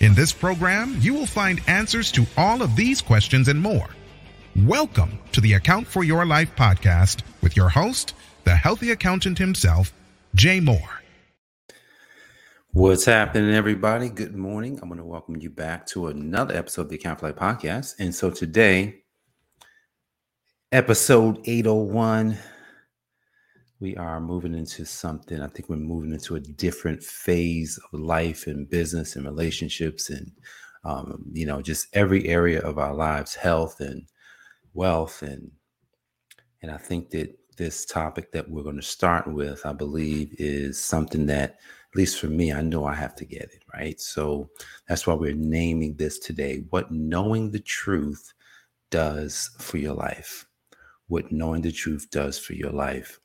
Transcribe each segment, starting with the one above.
In this program, you will find answers to all of these questions and more. Welcome to the Account for Your Life podcast with your host, the healthy accountant himself, Jay Moore. What's happening, everybody? Good morning. I'm going to welcome you back to another episode of the Account for Life podcast. And so today, episode 801 we are moving into something. I think we're moving into a different phase of life and business and relationships and, um, you know, just every area of our lives, health and wealth. And, and I think that this topic that we're going to start with, I believe, is something that, at least for me, I know I have to get it right. So that's why we're naming this today What Knowing the Truth Does for Your Life. What Knowing the Truth Does for Your Life.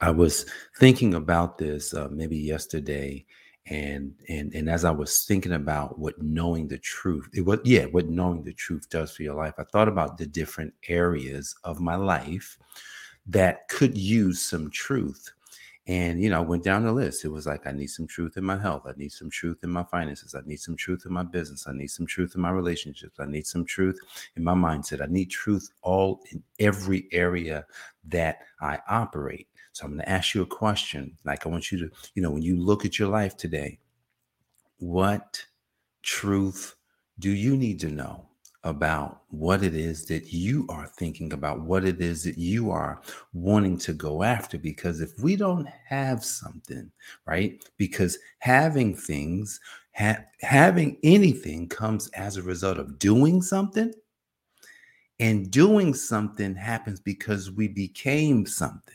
I was thinking about this uh, maybe yesterday, and and and as I was thinking about what knowing the truth, it was yeah, what knowing the truth does for your life. I thought about the different areas of my life that could use some truth. And you know, I went down the list. It was like I need some truth in my health. I need some truth in my finances. I need some truth in my business. I need some truth in my relationships. I need some truth in my mindset. I need truth all in every area that I operate. So I'm going to ask you a question. Like I want you to, you know, when you look at your life today, what truth do you need to know about what it is that you are thinking about, what it is that you are wanting to go after? Because if we don't have something, right? Because having things, ha- having anything comes as a result of doing something. And doing something happens because we became something.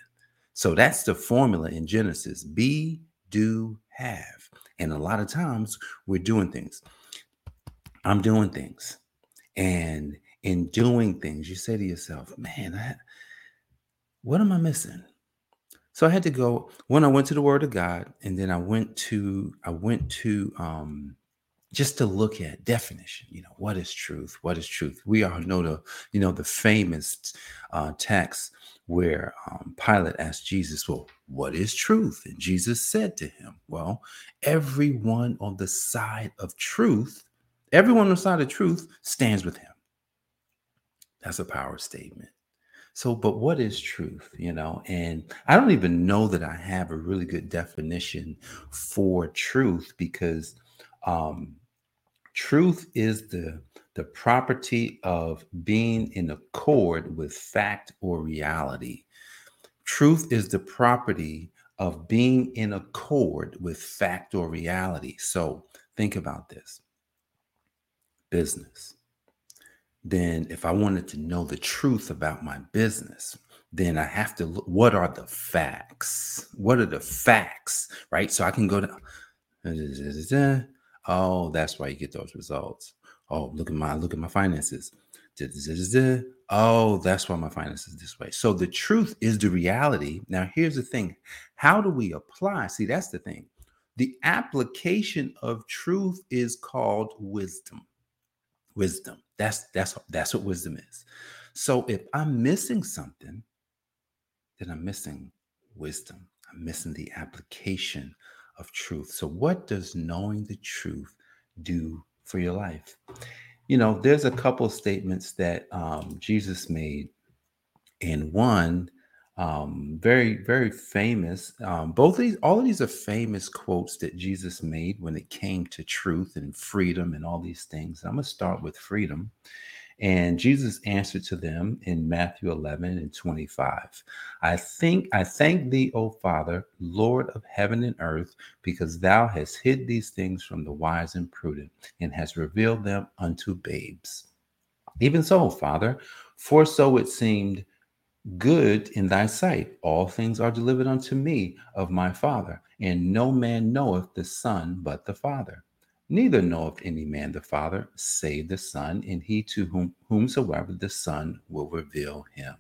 So that's the formula in Genesis be, do, have. And a lot of times we're doing things. I'm doing things. And in doing things, you say to yourself, man, I, what am I missing? So I had to go when I went to the Word of God, and then I went to I went to um, just to look at definition. You know, what is truth? What is truth? We all know the you know the famous uh, text where um, Pilate asked Jesus, Well, what is truth? And Jesus said to him, Well, everyone on the side of truth, everyone on the side of truth stands with him. That's a power statement. So, but what is truth? You know, and I don't even know that I have a really good definition for truth because um, truth is the the property of being in accord with fact or reality. Truth is the property of being in accord with fact or reality. So think about this business. Then, if I wanted to know the truth about my business, then I have to look what are the facts? What are the facts? Right. So I can go to, oh, that's why you get those results. Oh, look at my look at my finances. Oh, that's why my finances this way. So the truth is the reality. Now, here's the thing: how do we apply? See, that's the thing. The application of truth is called wisdom. Wisdom. That's that's that's what wisdom is. So if I'm missing something, then I'm missing wisdom. I'm missing the application of truth. So what does knowing the truth do for your life. You know, there's a couple statements that um, Jesus made, and one um, very, very famous. Um, both these, all of these are famous quotes that Jesus made when it came to truth and freedom and all these things. I'm going to start with freedom. And Jesus answered to them in Matthew 11 and 25. I think I thank thee, O Father, Lord of heaven and earth, because thou hast hid these things from the wise and prudent, and hast revealed them unto babes. Even so, Father, for so it seemed good in thy sight. All things are delivered unto me of my Father, and no man knoweth the Son but the Father Neither knoweth any man the Father, save the Son, and he to whom whomsoever the Son will reveal him.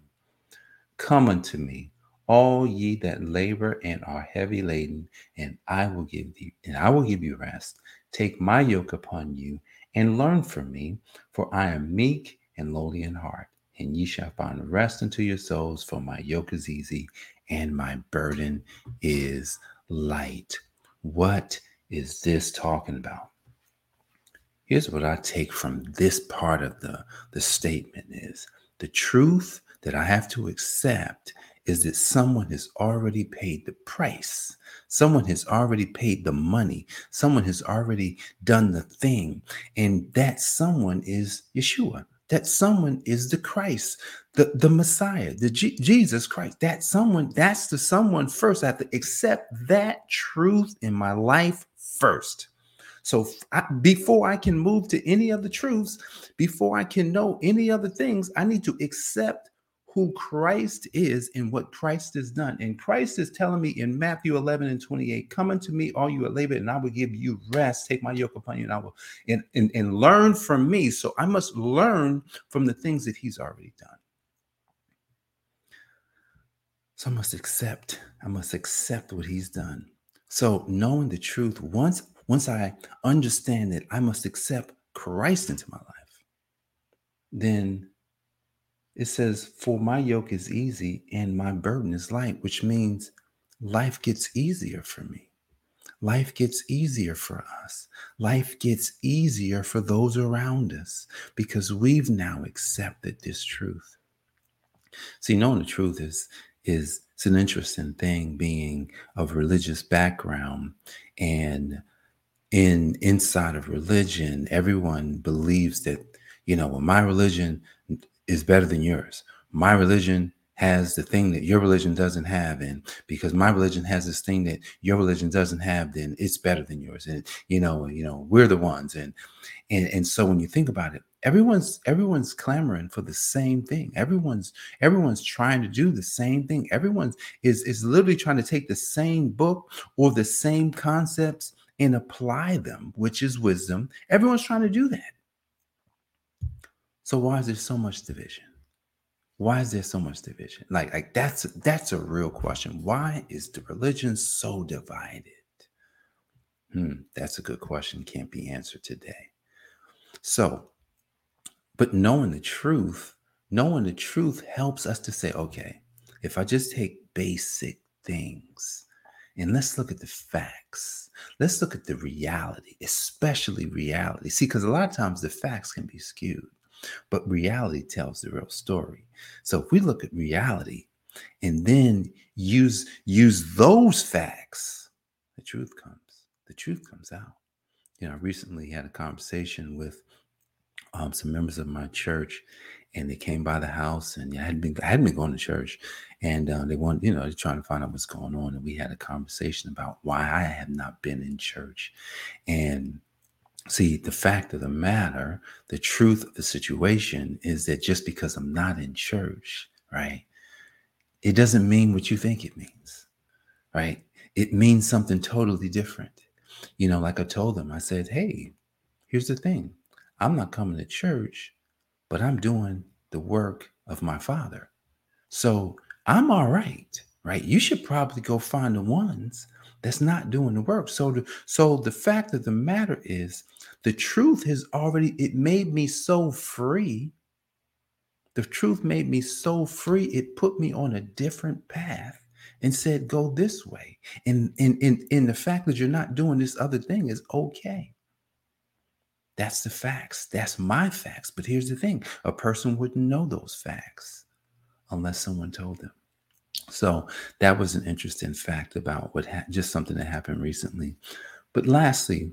Come unto me, all ye that labor and are heavy laden, and I will give thee, and I will give you rest. Take my yoke upon you, and learn from me, for I am meek and lowly in heart, and ye shall find rest unto your souls, for my yoke is easy and my burden is light. What is this talking about? Here's what I take from this part of the, the statement is the truth that I have to accept is that someone has already paid the price. Someone has already paid the money. Someone has already done the thing. And that someone is Yeshua. That someone is the Christ, the, the Messiah, the G- Jesus Christ. That someone, that's the someone first. I have to accept that truth in my life first. So I, before I can move to any other truths, before I can know any other things, I need to accept who Christ is and what Christ has done. And Christ is telling me in Matthew 11 and 28, come unto me, all you are and I will give you rest. Take my yoke upon you, and I will and, and, and learn from me. So I must learn from the things that he's already done. So I must accept, I must accept what he's done. So knowing the truth, once once I understand that I must accept Christ into my life, then it says, For my yoke is easy and my burden is light, which means life gets easier for me. Life gets easier for us. Life gets easier for those around us because we've now accepted this truth. See, knowing the truth is is it's an interesting thing being of religious background and in inside of religion everyone believes that you know well my religion is better than yours. My religion has the thing that your religion doesn't have and because my religion has this thing that your religion doesn't have then it's better than yours. And you know you know we're the ones. And and and so when you think about it everyone's everyone's clamoring for the same thing. Everyone's everyone's trying to do the same thing. Everyone's is is literally trying to take the same book or the same concepts and apply them which is wisdom. Everyone's trying to do that so why is there so much division? Why is there so much division? Like, like that's that's a real question. Why is the religion so divided? Hmm, that's a good question. Can't be answered today. So, but knowing the truth, knowing the truth helps us to say, okay, if I just take basic things and let's look at the facts. Let's look at the reality, especially reality. See, because a lot of times the facts can be skewed. But reality tells the real story. So if we look at reality and then use use those facts, the truth comes. The truth comes out. You know, I recently had a conversation with um, some members of my church, and they came by the house, and I hadn't been I hadn't been going to church, and uh, they wanted, you know, they're trying to find out what's going on, and we had a conversation about why I have not been in church, and See, the fact of the matter, the truth of the situation is that just because I'm not in church, right, it doesn't mean what you think it means, right? It means something totally different. You know, like I told them, I said, hey, here's the thing I'm not coming to church, but I'm doing the work of my father. So I'm all right, right? You should probably go find the ones that's not doing the work. So the, so the fact of the matter is the truth has already it made me so free. The truth made me so free. It put me on a different path and said, go this way. And in in in the fact that you're not doing this other thing is okay. That's the facts. That's my facts. But here's the thing a person wouldn't know those facts unless someone told them. So that was an interesting fact about what ha- just something that happened recently. But lastly,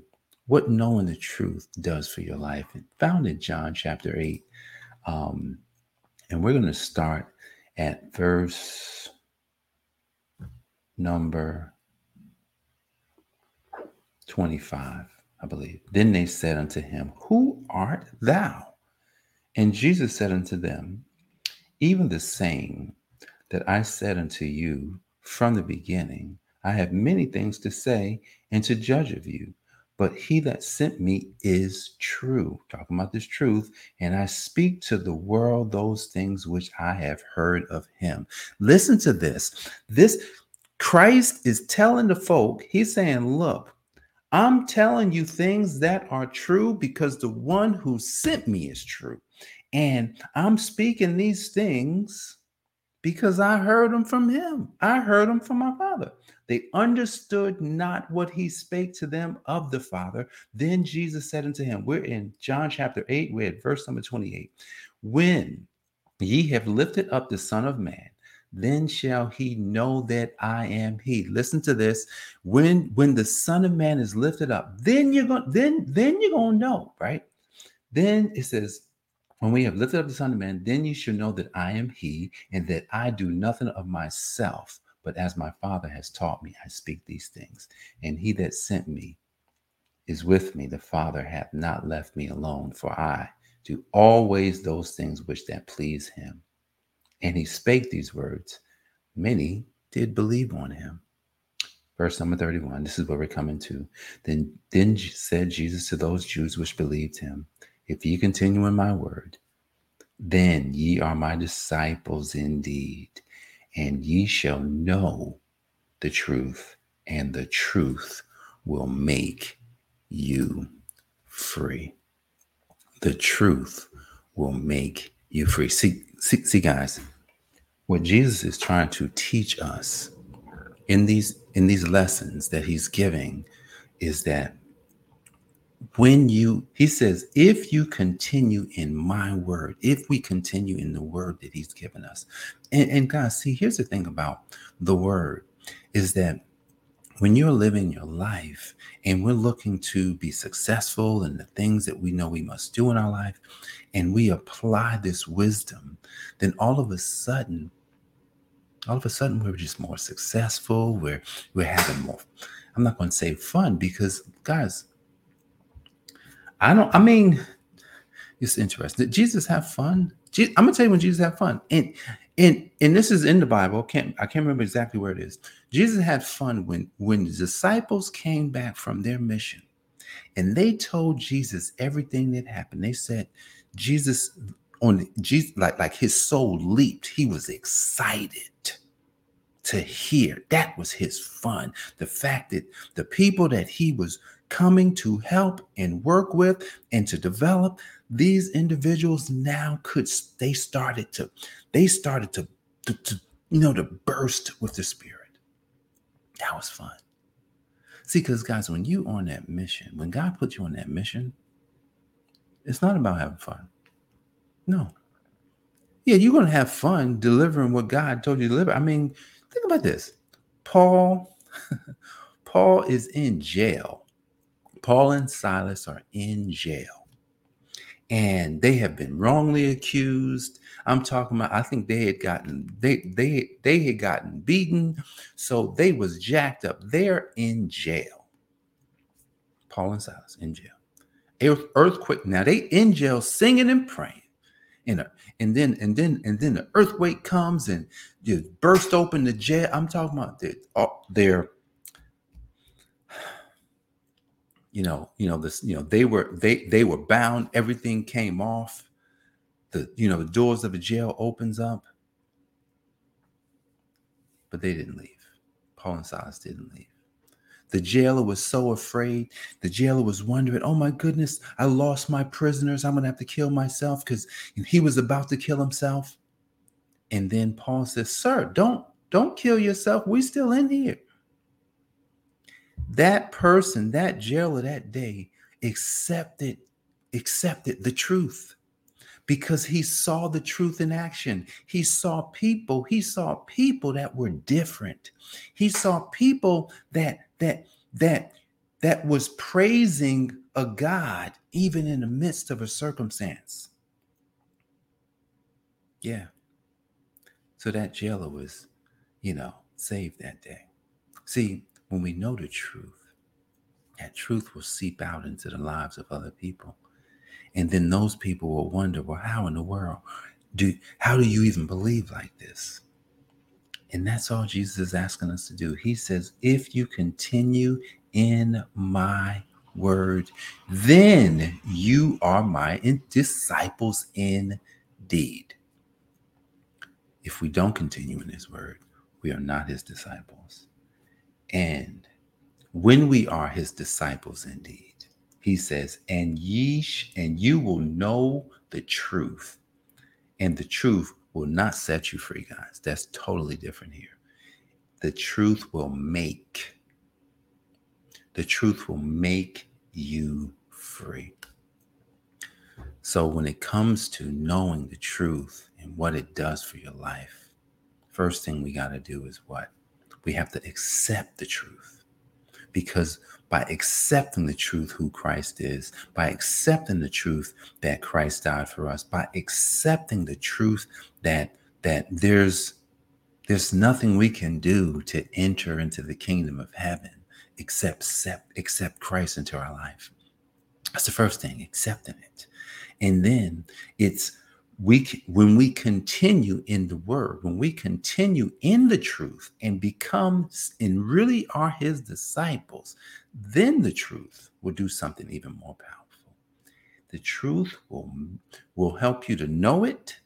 what knowing the truth does for your life, found in John chapter 8. Um, and we're going to start at verse number 25, I believe. Then they said unto him, Who art thou? And Jesus said unto them, Even the same that I said unto you from the beginning, I have many things to say and to judge of you, but he that sent me is true. Talking about this truth, and I speak to the world those things which I have heard of him. Listen to this. This Christ is telling the folk, he's saying, Look, I'm telling you things that are true because the one who sent me is true. And I'm speaking these things because I heard them from him. I heard them from my father. They understood not what he spake to them of the Father. Then Jesus said unto him, We're in John chapter 8, we're at verse number 28. When ye have lifted up the Son of Man, then shall he know that I am he. Listen to this. When when the Son of Man is lifted up, then you're going then then you're to know, right? Then it says, when we have lifted up the Son of Man, then you shall know that I am he, and that I do nothing of myself, but as my Father has taught me, I speak these things. And he that sent me is with me. The Father hath not left me alone, for I do always those things which that please him. And he spake these words. Many did believe on him. Verse number 31, this is where we're coming to. Then, then said Jesus to those Jews which believed him, If ye continue in my word, then ye are my disciples indeed and ye shall know the truth, and the truth will make you free. The truth will make you free. See, see, see, guys, what Jesus is trying to teach us in these in these lessons that he's giving is that when you he says if you continue in my word if we continue in the word that he's given us. And, and guys see here's the thing about the word is that when you're living your life and we're looking to be successful in the things that we know we must do in our life and we apply this wisdom then all of a sudden all of a sudden we're just more successful we're we're having more i'm not going to say fun because guys I don't. I mean, it's interesting. Did Jesus have fun? I'm gonna tell you when Jesus had fun, and and and this is in the Bible. Can't I can't remember exactly where it is. Jesus had fun when when the disciples came back from their mission, and they told Jesus everything that happened. They said, Jesus on Jesus like like his soul leaped. He was excited to hear. That was his fun. The fact that the people that he was coming to help and work with and to develop these individuals now could they started to they started to, to, to you know to burst with the spirit. That was fun. See because guys when you on that mission when god put you on that mission it's not about having fun. No. Yeah you're gonna have fun delivering what god told you to deliver. I mean think about this. Paul paul is in jail Paul and Silas are in jail and they have been wrongly accused. I'm talking about I think they had gotten they they they had gotten beaten so they was jacked up. They're in jail. Paul and Silas in jail. Earthquake. Now they in jail singing and praying. And, uh, and then and then and then the earthquake comes and just burst open the jail. I'm talking about they, uh, they're you know, you know, this, you know, they were they they were bound, everything came off. The you know, the doors of the jail opens up. But they didn't leave. Paul and Silas didn't leave. The jailer was so afraid. The jailer was wondering, oh my goodness, I lost my prisoners. I'm going to have to kill myself because he was about to kill himself. And then Paul says, sir, don't, don't kill yourself. We're still in here that person, that jailer that day accepted accepted the truth because he saw the truth in action. He saw people, he saw people that were different. He saw people that that that that was praising a God even in the midst of a circumstance. Yeah. So that jailer was, you know, saved that day. See, when we know the truth, that truth will seep out into the lives of other people. And then those people will wonder, well, how in the world do how do you even believe like this? And that's all Jesus is asking us to do. He says, if you continue in my word, then you are my disciples indeed. If we don't continue in his word, we are not his disciples. And when we are his disciples indeed, he says, and ye sh- and you will know the truth, and the truth will not set you free, guys. That's totally different here. The truth will make the truth will make you free. So, when it comes to knowing the truth and what it does for your life, first thing we got to do is what? We have to accept the truth. Because by accepting the truth who Christ is, by accepting the truth that Christ died for us, by accepting the truth that that there's there's nothing we can do to enter into the kingdom of heaven except accept, accept Christ into our life. That's the first thing, accepting it. And then it's we when we continue in the word, when we continue in the truth and become and really are his disciples, then the truth will do something even more powerful. The truth will will help you to know it,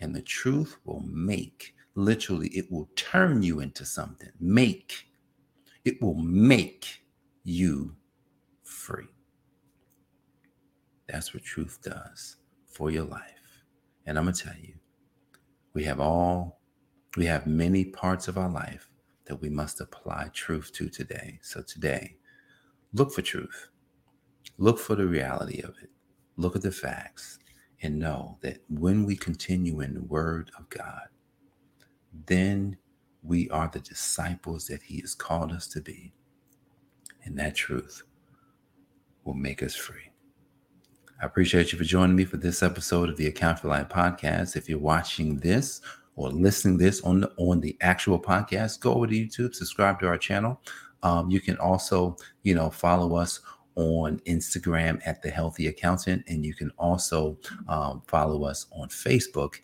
and the truth will make literally it will turn you into something. Make it will make you free. That's what truth does for your life. And I'm going to tell you, we have all, we have many parts of our life that we must apply truth to today. So today, look for truth, look for the reality of it, look at the facts, and know that when we continue in the word of God, then we are the disciples that He has called us to be. And that truth will make us free. I appreciate you for joining me for this episode of the Account for Life podcast. If you're watching this or listening this on the, on the actual podcast, go over to YouTube, subscribe to our channel. Um, you can also, you know, follow us on Instagram at the Healthy Accountant, and you can also um, follow us on Facebook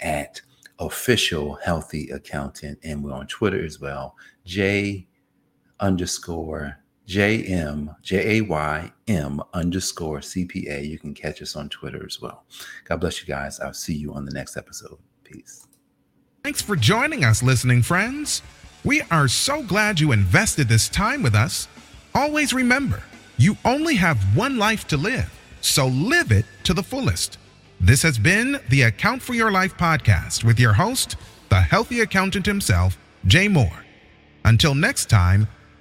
at official healthy accountant. And we're on Twitter as well. J underscore J M J A Y M underscore CPA. You can catch us on Twitter as well. God bless you guys. I'll see you on the next episode. Peace. Thanks for joining us, listening friends. We are so glad you invested this time with us. Always remember, you only have one life to live, so live it to the fullest. This has been the Account for Your Life podcast with your host, the healthy accountant himself, Jay Moore. Until next time,